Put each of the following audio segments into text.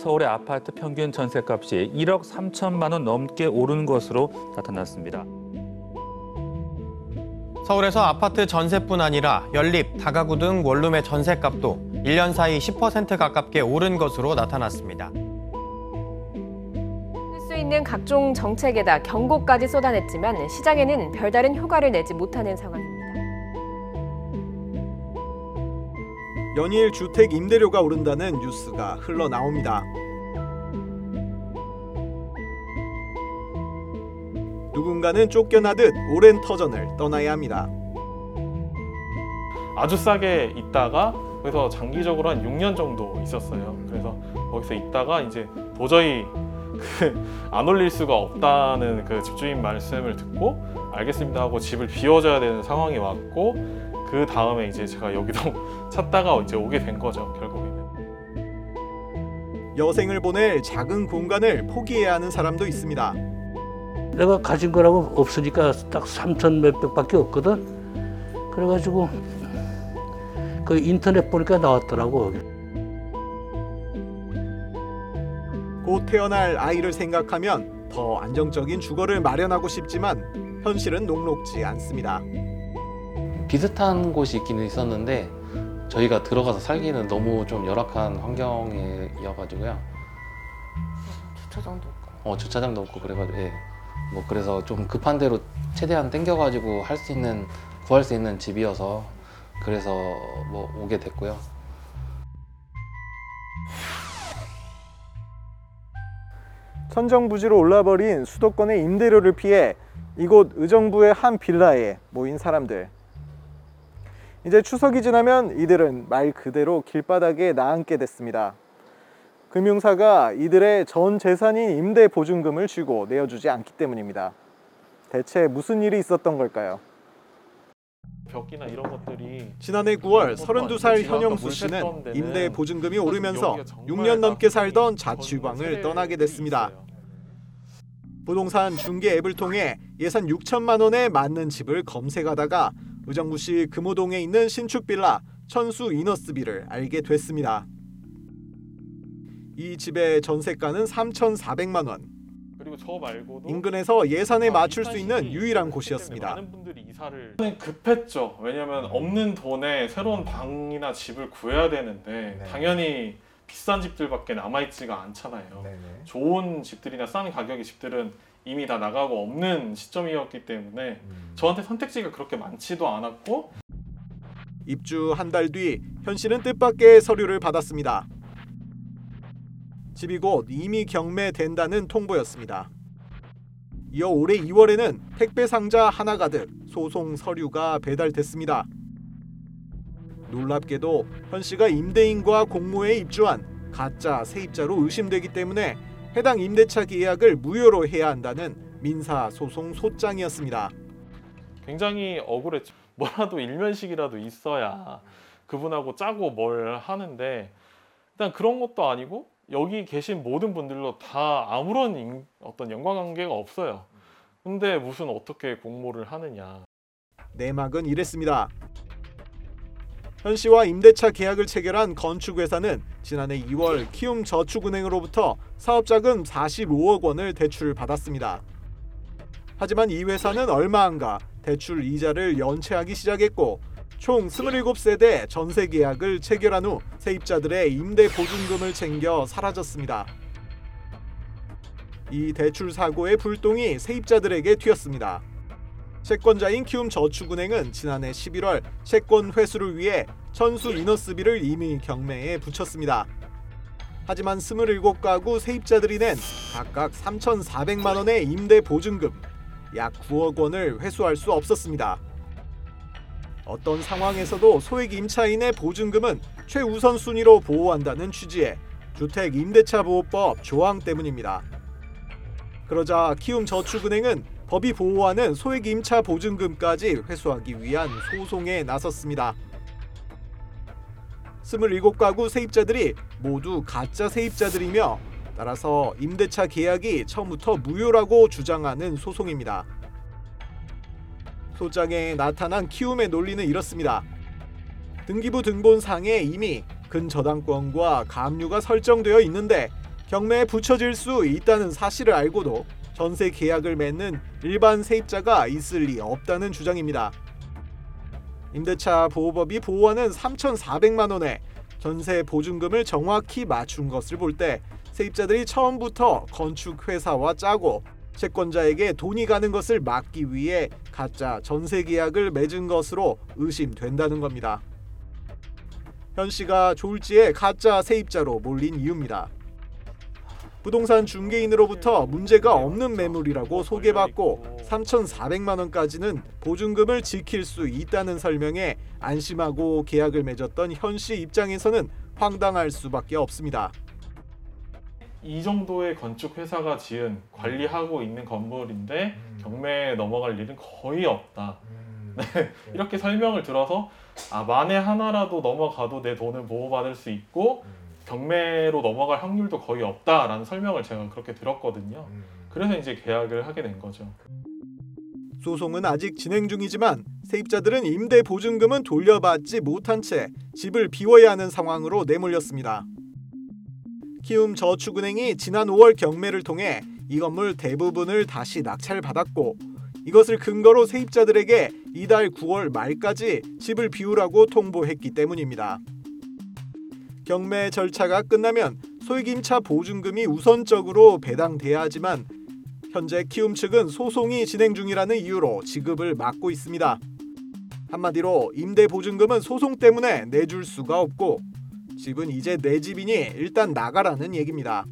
서울의 아파트 평균 전셋값이 1억 3천만 원 넘게 오른 것으로 나타났습니다. 서울에서 아파트 전세뿐 아니라 연립, 다가구 등 원룸의 전세값도 1년 사이 10% 가깝게 오른 것으로 나타났습니다. 쓸수 있는 각종 정책에다 경고까지 쏟아냈지만 시장에는 별다른 효과를 내지 못하는 상황입니다. 연일 주택 임대료가 오른다는 뉴스가 흘러나옵니다. 누군가는 쫓겨나듯 오랜 터전을 떠나야 합니다. 아주 싸게 있다가 그래서 장기적으로 한 6년 정도 있었어요. 그래서 거기서 있다가 이제 도저히 그 안 올릴 수가 없다는 그 집주인 말씀을 듣고 알겠습니다 하고 집을 비워줘야 되는 상황이 왔고 그 다음에 이제 제가 여기도 찾다가 이제 오게 된 거죠 결국에는. 여생을 보낼 작은 공간을 포기해야 하는 사람도 있습니다. 내가 가진 거라고 없으니까 딱 3천 몇백밖에 없거든. 그래가지고 그 인터넷 보니까 나왔더라고. 곧 태어날 아이를 생각하면 더 안정적인 주거를 마련하고 싶지만 현실은 녹록지 않습니다. 비슷한 곳이 있기는 있었는데 저희가 들어가서 살기는 너무 좀 열악한 환경이어가지고요. 주차장도 없고. 어 주차장도 없고 그래가지고 예. 뭐 그래서 좀 급한 대로 최대한 땡겨가지고 할 수 있는 구할 수 있는 집이어서 그래서 뭐 오게 됐고요. 천정부지로 올라버린 수도권의 임대료를 피해 이곳 의정부의 한 빌라에 모인 사람들. 이제 추석이 지나면 이들은 말 그대로 길바닥에 나앉게 됐습니다. 금융사가 이들의 전 재산인 임대 보증금을 쥐고 내어주지 않기 때문입니다. 대체 무슨 일이 있었던 걸까요? 벽이나 이런 것들이 지난해 9월 32살 현영수 씨는 임대 보증금이 오르면서 6년 넘게 살던 자취방을 떠나게 됐습니다. 부동산 중개 앱을 통해 예산 6천만 원에 맞는 집을 검색하다가 의정부 시 금호동에 있는 신축 빌라 천수 이너스비를 알게 됐습니다. 이 집의 전세가는 3,400만 원. 그리고 저 말고도 인근에서 예산에 아, 맞출 수 있는 유일한 그렇기 곳이었습니다. 많은 분들이 이사를 급했죠. 왜냐하면 없는 돈에 새로운 방이나 집을 구해야 되는데 네. 당연히 비싼 집들밖에 남아 있지가 않잖아요. 좋은 집들이나 싼 가격의 집들은 이미 다 나가고 없는 시점이었기 때문에 저한테 선택지가 그렇게 많지도 않았고 입주 한 달 뒤 현 씨는 뜻밖의 서류를 받았습니다. 집이 곧 이미 경매된다는 통보였습니다. 이어 올해 2월에는 택배 상자 하나 가득 소송 서류가 배달됐습니다. 놀랍게도 현 씨가 임대인과 공모에 입주한 가짜 세입자로 의심되기 때문에 해당 임대차 계약을 무효로 해야 한다는 민사 소송 소장이었습니다. 굉장히 억울했죠. 뭐라도 일면식이라도 있어야 그분하고 짜고 뭘 하는데 일단 그런 것도 아니고 여기 계신 모든 분들로 다 아무런 인- 어떤 연관관계가 없어요. 근데 무슨 어떻게 공모를 하느냐. 내막은 이랬습니다. 현 씨와 임대차 계약을 체결한 건축회사는 지난해 2월 키움 저축은행으로부터 사업자금 45억 원을 대출을 받았습니다. 하지만 이 회사는 얼마 안가 대출 이자를 연체하기 시작했고 총 27세대 전세 계약을 체결한 후 세입자들의 임대 보증금을 챙겨 사라졌습니다. 이 대출 사고의 불똥이 세입자들에게 튀었습니다. 채권자인 키움 저축은행은 지난해 11월 채권 회수를 위해 천수 이너스비를 이미 경매에 붙였습니다. 하지만 27가구 세입자들이 낸 각각 3,400만 원의 임대 보증금 약 9억 원을 회수할 수 없었습니다. 어떤 상황에서도 소액 임차인의 보증금은 최우선 순위로 보호한다는 취지의 주택 임대차 보호법 조항 때문입니다. 그러자 키움 저축은행은 법이 보호하는 소액 임차 보증금까지 회수하기 위한 소송에 나섰습니다. 27가구 세입자들이 모두 가짜 세입자들이며 따라서 임대차 계약이 처음부터 무효라고 주장하는 소송입니다. 소장에 나타난 키움의 논리는 이렇습니다. 등기부 등본상에 이미 근저당권과 가압류가 설정되어 있는데 경매에 붙여질 수 있다는 사실을 알고도 전세 계약을 맺는 일반 세입자가 있을 리 없다는 주장입니다. 임대차 보호법이 보호하는 3,400만 원의 전세 보증금을 정확히 맞춘 것을 볼 때 세입자들이 처음부터 건축 회사와 짜고 채권자에게 돈이 가는 것을 막기 위해 가짜 전세 계약을 맺은 것으로 의심된다는 겁니다. 현 씨가 졸지에 가짜 세입자로 몰린 이유입니다. 부동산 중개인으로부터 문제가 없는 매물이라고 소개받고 3,400만 원까지는 보증금을 지킬 수 있다는 설명에 안심하고 계약을 맺었던 현 씨 입장에서는 황당할 수밖에 없습니다. 이 정도의 건축 회사가 지은 관리하고 있는 건물인데 경매에 넘어갈 일은 거의 없다. 네, 이렇게 설명을 들어서 아 만에 하나라도 넘어가도 내 돈을 보호받을 수 있고 경매로 넘어갈 확률도 거의 없다라는 설명을 제가 그렇게 들었거든요. 그래서 이제 계약을 하게 된 거죠. 소송은 아직 진행 중이지만 세입자들은 임대 보증금은 돌려받지 못한 채 집을 비워야 하는 상황으로 내몰렸습니다. 키움 저축은행이 지난 5월 경매를 통해 이 건물 대부분을 다시 낙찰 받았고 이것을 근거로 세입자들에게 이달 9월 말까지 집을 비우라고 통보했기 때문입니다. 경매 절차가 끝나면 소액임차 보증금이 우선적으로 배당돼야 하지만 현재 키움 측은 소송이 진행 중이라는 이유로 지급을 막고 있습니다. 한마디로 임대 보증금은 소송 때문에 내줄 수가 없고 집은 이제 내 집이니 일단 나가라는 얘기입니다.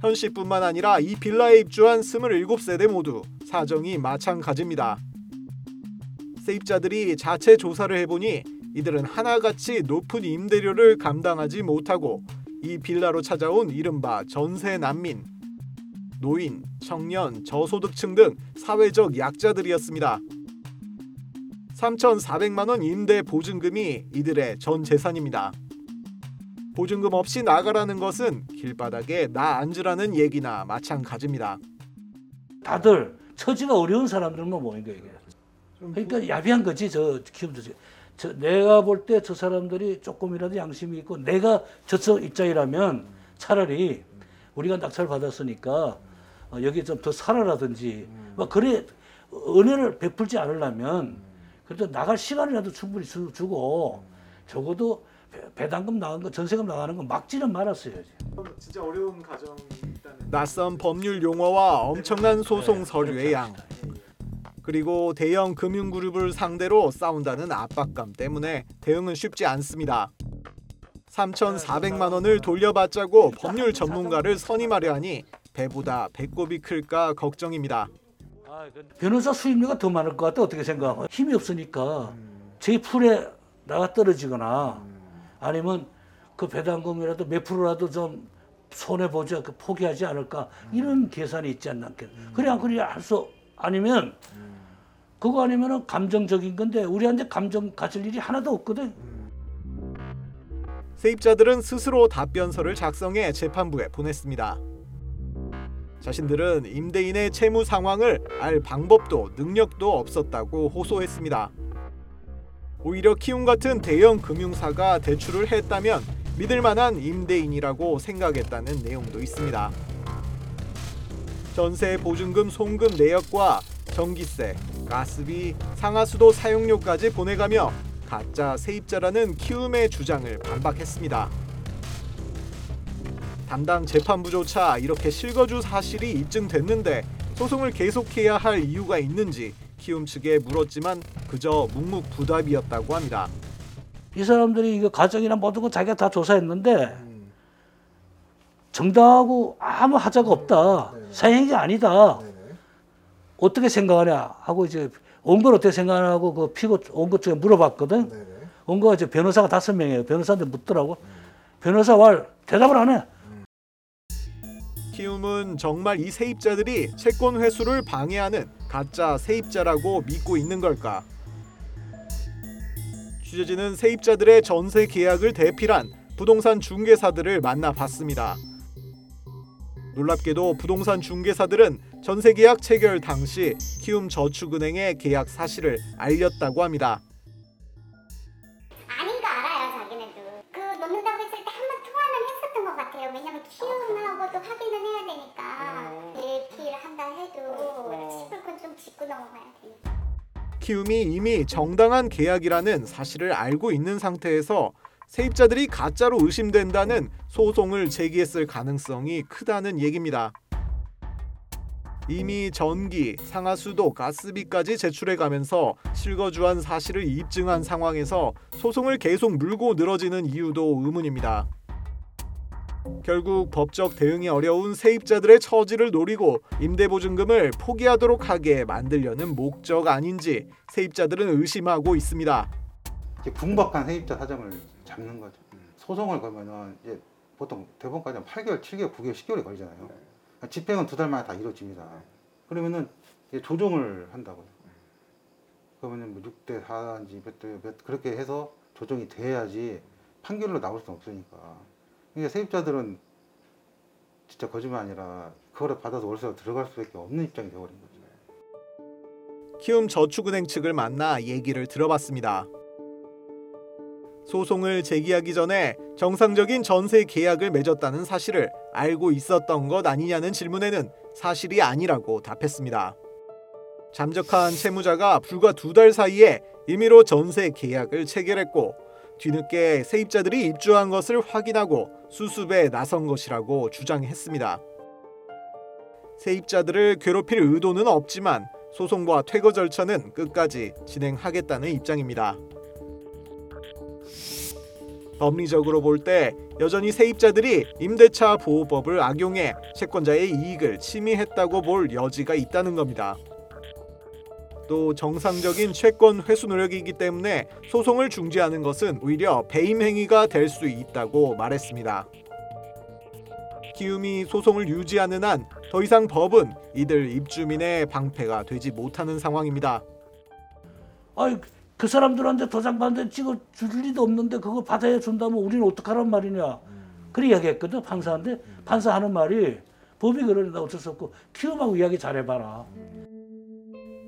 현 씨뿐만 아니라 이 빌라에 입주한 27세대 모두 사정이 마찬가지입니다. 세입자들이 자체 조사를 해보니 이들은 하나같이 높은 임대료를 감당하지 못하고 이 빌라로 찾아온 이른바 전세 난민, 노인, 청년, 저소득층 등 사회적 약자들이었습니다. 3,400만 원 임대 보증금이 이들의 전 재산입니다. 보증금 없이 나가라는 것은 길바닥에 나 앉으라는 얘기나 마찬가지입니다. 다들 처지가 어려운 사람들만 모인 거예요. 그러니까 야비한 거지 저 키움도 저 내가 볼 때 저 사람들이 조금이라도 양심이 있고 내가 저쪽 입장이라면 차라리 우리가 낙찰 받았으니까 어, 여기 좀 더 살아라든지 뭐 그래 은혜를 베풀지 않으려면 그래도 나갈 시간이라도 충분히 주, 주고 적어도 배- 배당금 나가는 거 전세금 나가는 거 막지는 말았어야지. 진짜 어려운 가정이 낯선 법률 용어와 엄청난 소송 서류의 양 그리고 대형 금융그룹을 상대로 싸운다는 압박감 때문에 대응은 쉽지 않습니다. 3,400만 원을 돌려받자고 법률 전문가를 선임하려 하니 배보다 배꼽이 클까 걱정입니다. 변호사 수임료가 더 많을 것 같아. 어떻게 생각하고 힘이 없으니까. 제 풀에 나가 떨어지거나 아니면 그 배당금이라도 몇 프로라도 좀 손해 보자 그 포기하지 않을까. 이런 계산이 있지 않나. 그래 안 그래 할수 아니면 그거 아니면은 감정적인 건데 우리한테 감정 가질 일이 하나도 없거든 세입자들은 스스로 답변서를 작성해 재판부에 보냈습니다. 자신들은 임대인의 채무 상황을 알 방법도 능력도 없었다고 호소했습니다. 오히려 키움 같은 대형 금융사가 대출을 했다면 믿을 만한 임대인이라고 생각했다는 내용도 있습니다. 전세 보증금 송금 내역과 전기세, 가스비, 상하수도 사용료까지 보내가며 가짜 세입자라는 키움의 주장을 반박했습니다. 담당 재판부조차 이렇게 실거주 사실이 입증됐는데 소송을 계속해야 할 이유가 있는지 키움 측에 물었지만 그저 묵묵부답이었다고 합니다. 이 사람들이 이거 가정이나 모든 거 자기가 다 조사했는데 정당하고 아무 하자가 없다. 사행이 아니다 어떻게 생각하냐 하고 이제 온걸 어떻게 생각하냐고 그 피고 온 것 중에 물어봤거든. 온 거가 이제 변호사가 다섯 명이에요. 변호사한테 묻더라고. 변호사 말 대답을 안 해. 키움은 정말 이 세입자들이 채권 회수를 방해하는 가짜 세입자라고 믿고 있는 걸까? 취재진은 세입자들의 전세 계약을 대필한 부동산 중개사들을 만나봤습니다. 놀랍게도 부동산 중개사들은 전세 계약 체결 당시 키움 저축은행의 계약 사실을 알렸다고 합니다. 아닌 거 알아요 자기네도. 그 넣는다고 했을 때 한 번 통화는 했었던 것 같아요. 왜냐면 키움하고도 확인은 해야 되니까 음. 네, 일피를 한다 해도 음. 싶을 건좀 짚고 넘어가야 되니까. 키움이 이미 정당한 계약이라는 사실을 알고 있는 상태에서 세입자들이 가짜로 의심된다는 소송을 제기했을 가능성이 크다는 얘기입니다. 이미 전기, 상하수도, 가스비까지 제출해 가면서 실거주한 사실을 입증한 상황에서 소송을 계속 물고 늘어지는 이유도 의문입니다. 결국 법적 대응이 어려운 세입자들의 처지를 노리고 임대보증금을 포기하도록 하게 만들려는 목적 아닌지 세입자들은 의심하고 있습니다. 이제 궁박한 세입자 사정을 잡는 거죠. 소송을 걸면은 이제 보통 대법원까지 한 8개월, 7개월, 9개월, 10개월이 걸리잖아요. 집행은 두 달 만에 다 이루어집니다. 그러면은 이제 조정을 한다고요. 그러면은 뭐 6대 4인지 몇 대 몇 그렇게 해서 조정이 돼야지 판결로 나올 수는 없으니까. 그러니까 세입자들은 진짜 거짓말 아니라 그거를 받아서 월세로 들어갈 수밖에 없는 입장이 되어버린 거죠. 키움 저축은행 측을 만나 얘기를 들어봤습니다. 소송을 제기하기 전에 정상적인 전세 계약을 맺었다는 사실을 알고 있었던 것 아니냐는 질문에는 사실이 아니라고 답했습니다. 잠적한 채무자가 불과 두 달 사이에 임의로 전세 계약을 체결했고 뒤늦게 세입자들이 입주한 것을 확인하고 수습에 나선 것이라고 주장했습니다. 세입자들을 괴롭힐 의도는 없지만 소송과 퇴거 절차는 끝까지 진행하겠다는 입장입니다. 법리적으로 볼 때 여전히 세입자들이 임대차 보호법을 악용해 채권자의 이익을 침해했다고 볼 여지가 있다는 겁니다. 또 정상적인 채권 회수 노력이기 때문에 소송을 중지하는 것은 오히려 배임 행위가 될 수 있다고 말했습니다. 키움이 소송을 유지하는 한 더 이상 법은 이들 입주민의 방패가 되지 못하는 상황입니다. 아이 그 사람들한테 도장 받는데 찍어 줄 리도 없는데 그걸 받아야 준다면 우리는 어떡하란 말이냐. 그래 이야기했거든 판사한테 판사 하는 말이 법이 그러는데 어쩔 수 없고 키움하고 이야기 잘해봐라.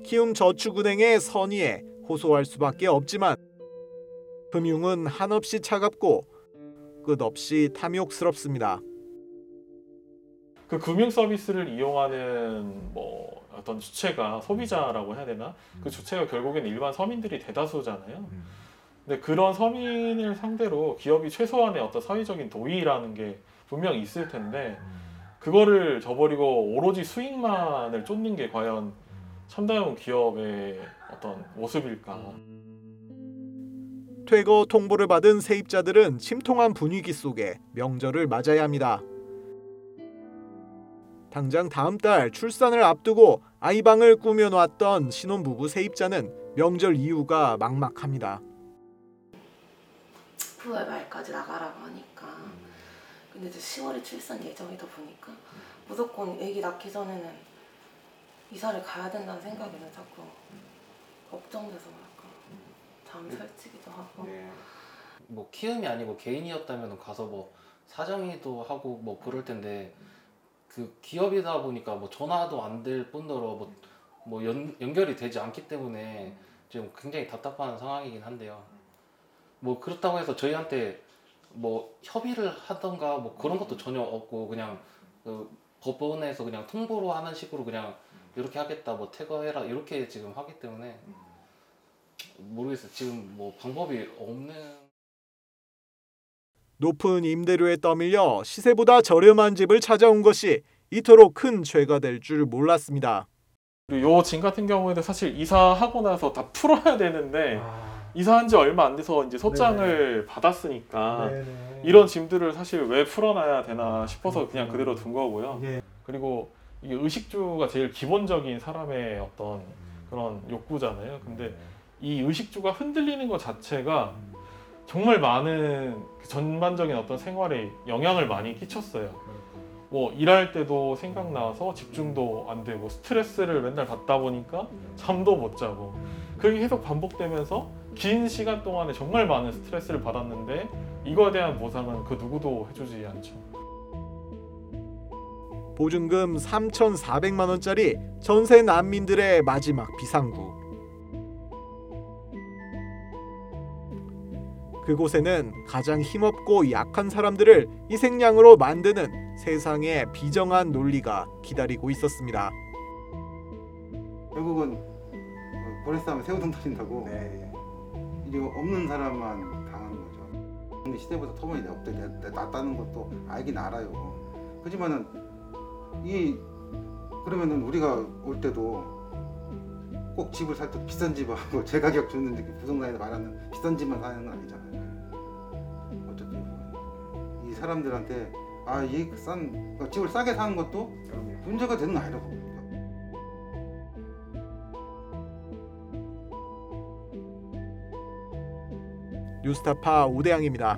키움 저축은행의 선의에 호소할 수밖에 없지만 금융은 한없이 차갑고 끝없이 탐욕스럽습니다. 그 금융 서비스를 이용하는 뭐 어떤 주체가 소비자라고 해야 되나? 그 주체가 결국엔 일반 서민들이 대다수잖아요. 근데 그런 서민을 상대로 기업이 최소한의 어떤 사회적인 도의라는 게 분명 있을 텐데 그거를 저버리고 오로지 수익만을 쫓는 게 과연 참다운 기업의 어떤 모습일까? 퇴거 통보를 받은 세입자들은 침통한 분위기 속에 명절을 맞아야 합니다. 당장 다음 달 출산을 앞두고 아이방을 꾸며놓았던 신혼부부 세입자는 명절 이후가 막막합니다. 9월 말까지 나가라고 하니까. 근데 이제 10월에 출산 예정이다 보니까 무조건 아기 낳기 전에는 이사를 가야 된다는 생각에는 자꾸 걱정돼서 약간 잠 설치기도 하고. 뭐 키움이 아니고 개인이었다면 가서 뭐 사정이도 하고 뭐 그럴 텐데 그 기업이다 보니까 뭐 전화도 안 될 뿐더러 뭐, 뭐 연, 연결이 되지 않기 때문에 지금 굉장히 답답한 상황이긴 한데요. 뭐 그렇다고 해서 저희한테 뭐 협의를 하던가 뭐 그런 것도 전혀 없고 그냥 그 법원에서 그냥 통보로 하는 식으로 그냥 이렇게 하겠다 뭐 퇴거해라 이렇게 지금 하기 때문에 모르겠어요. 지금 뭐 방법이 없는 높은 임대료에 떠밀려 시세보다 저렴한 집을 찾아온 것이 이토록 큰 죄가 될 줄 몰랐습니다. 요진 같은 경우에는 사실 이사하고 나서 다 풀어야 되는데 이사한 지 얼마 안 돼서 이제 소장을 받았으니까 이런 짐들을 사실 왜 풀어놔야 되나 싶어서 그냥 그대로 둔 거고요. 그리고 이게 의식주가 제일 기본적인 사람의 어떤 그런 욕구잖아요. 근데 이 의식주가 흔들리는 것 자체가 정말 많은 그 전반적인 어떤 생활에 영향을 많이 끼쳤어요. 뭐 일할 때도 생각나서 집중도 안 되고 스트레스를 맨날 받다 보니까 잠도 못 자고 그게 계속 반복되면서 긴 시간 동안에 정말 많은 스트레스를 받았는데 이거에 대한 보상은 그 누구도 해주지 않죠. 보증금 3,400만 원짜리 전세 난민들의 마지막 비상구. 그곳에는 가장 힘없고 약한 사람들을 희생양으로 만드는 세상의 비정한 논리가 기다리고 있었습니다. 결국은 버레스하면 새우등 터진다고 이게 없는 사람만 당하는 거죠. 근데 시대보다 터무니 없대 낫다는 것도 알긴 알아요. 하지만은 이 그러면은 우리가 올 때도 꼭 집을 살 때 비싼 집하고 제 가격 주는 데 부동산에서 말하는 비싼 집만 사는 건 아니잖아요. 어쨌든 이 사람들한테 아이싼 그러니까 집을 싸게 사는 것도 문제가 되는 건 아니라고 봅니다. 뉴스타파 오대양입니다.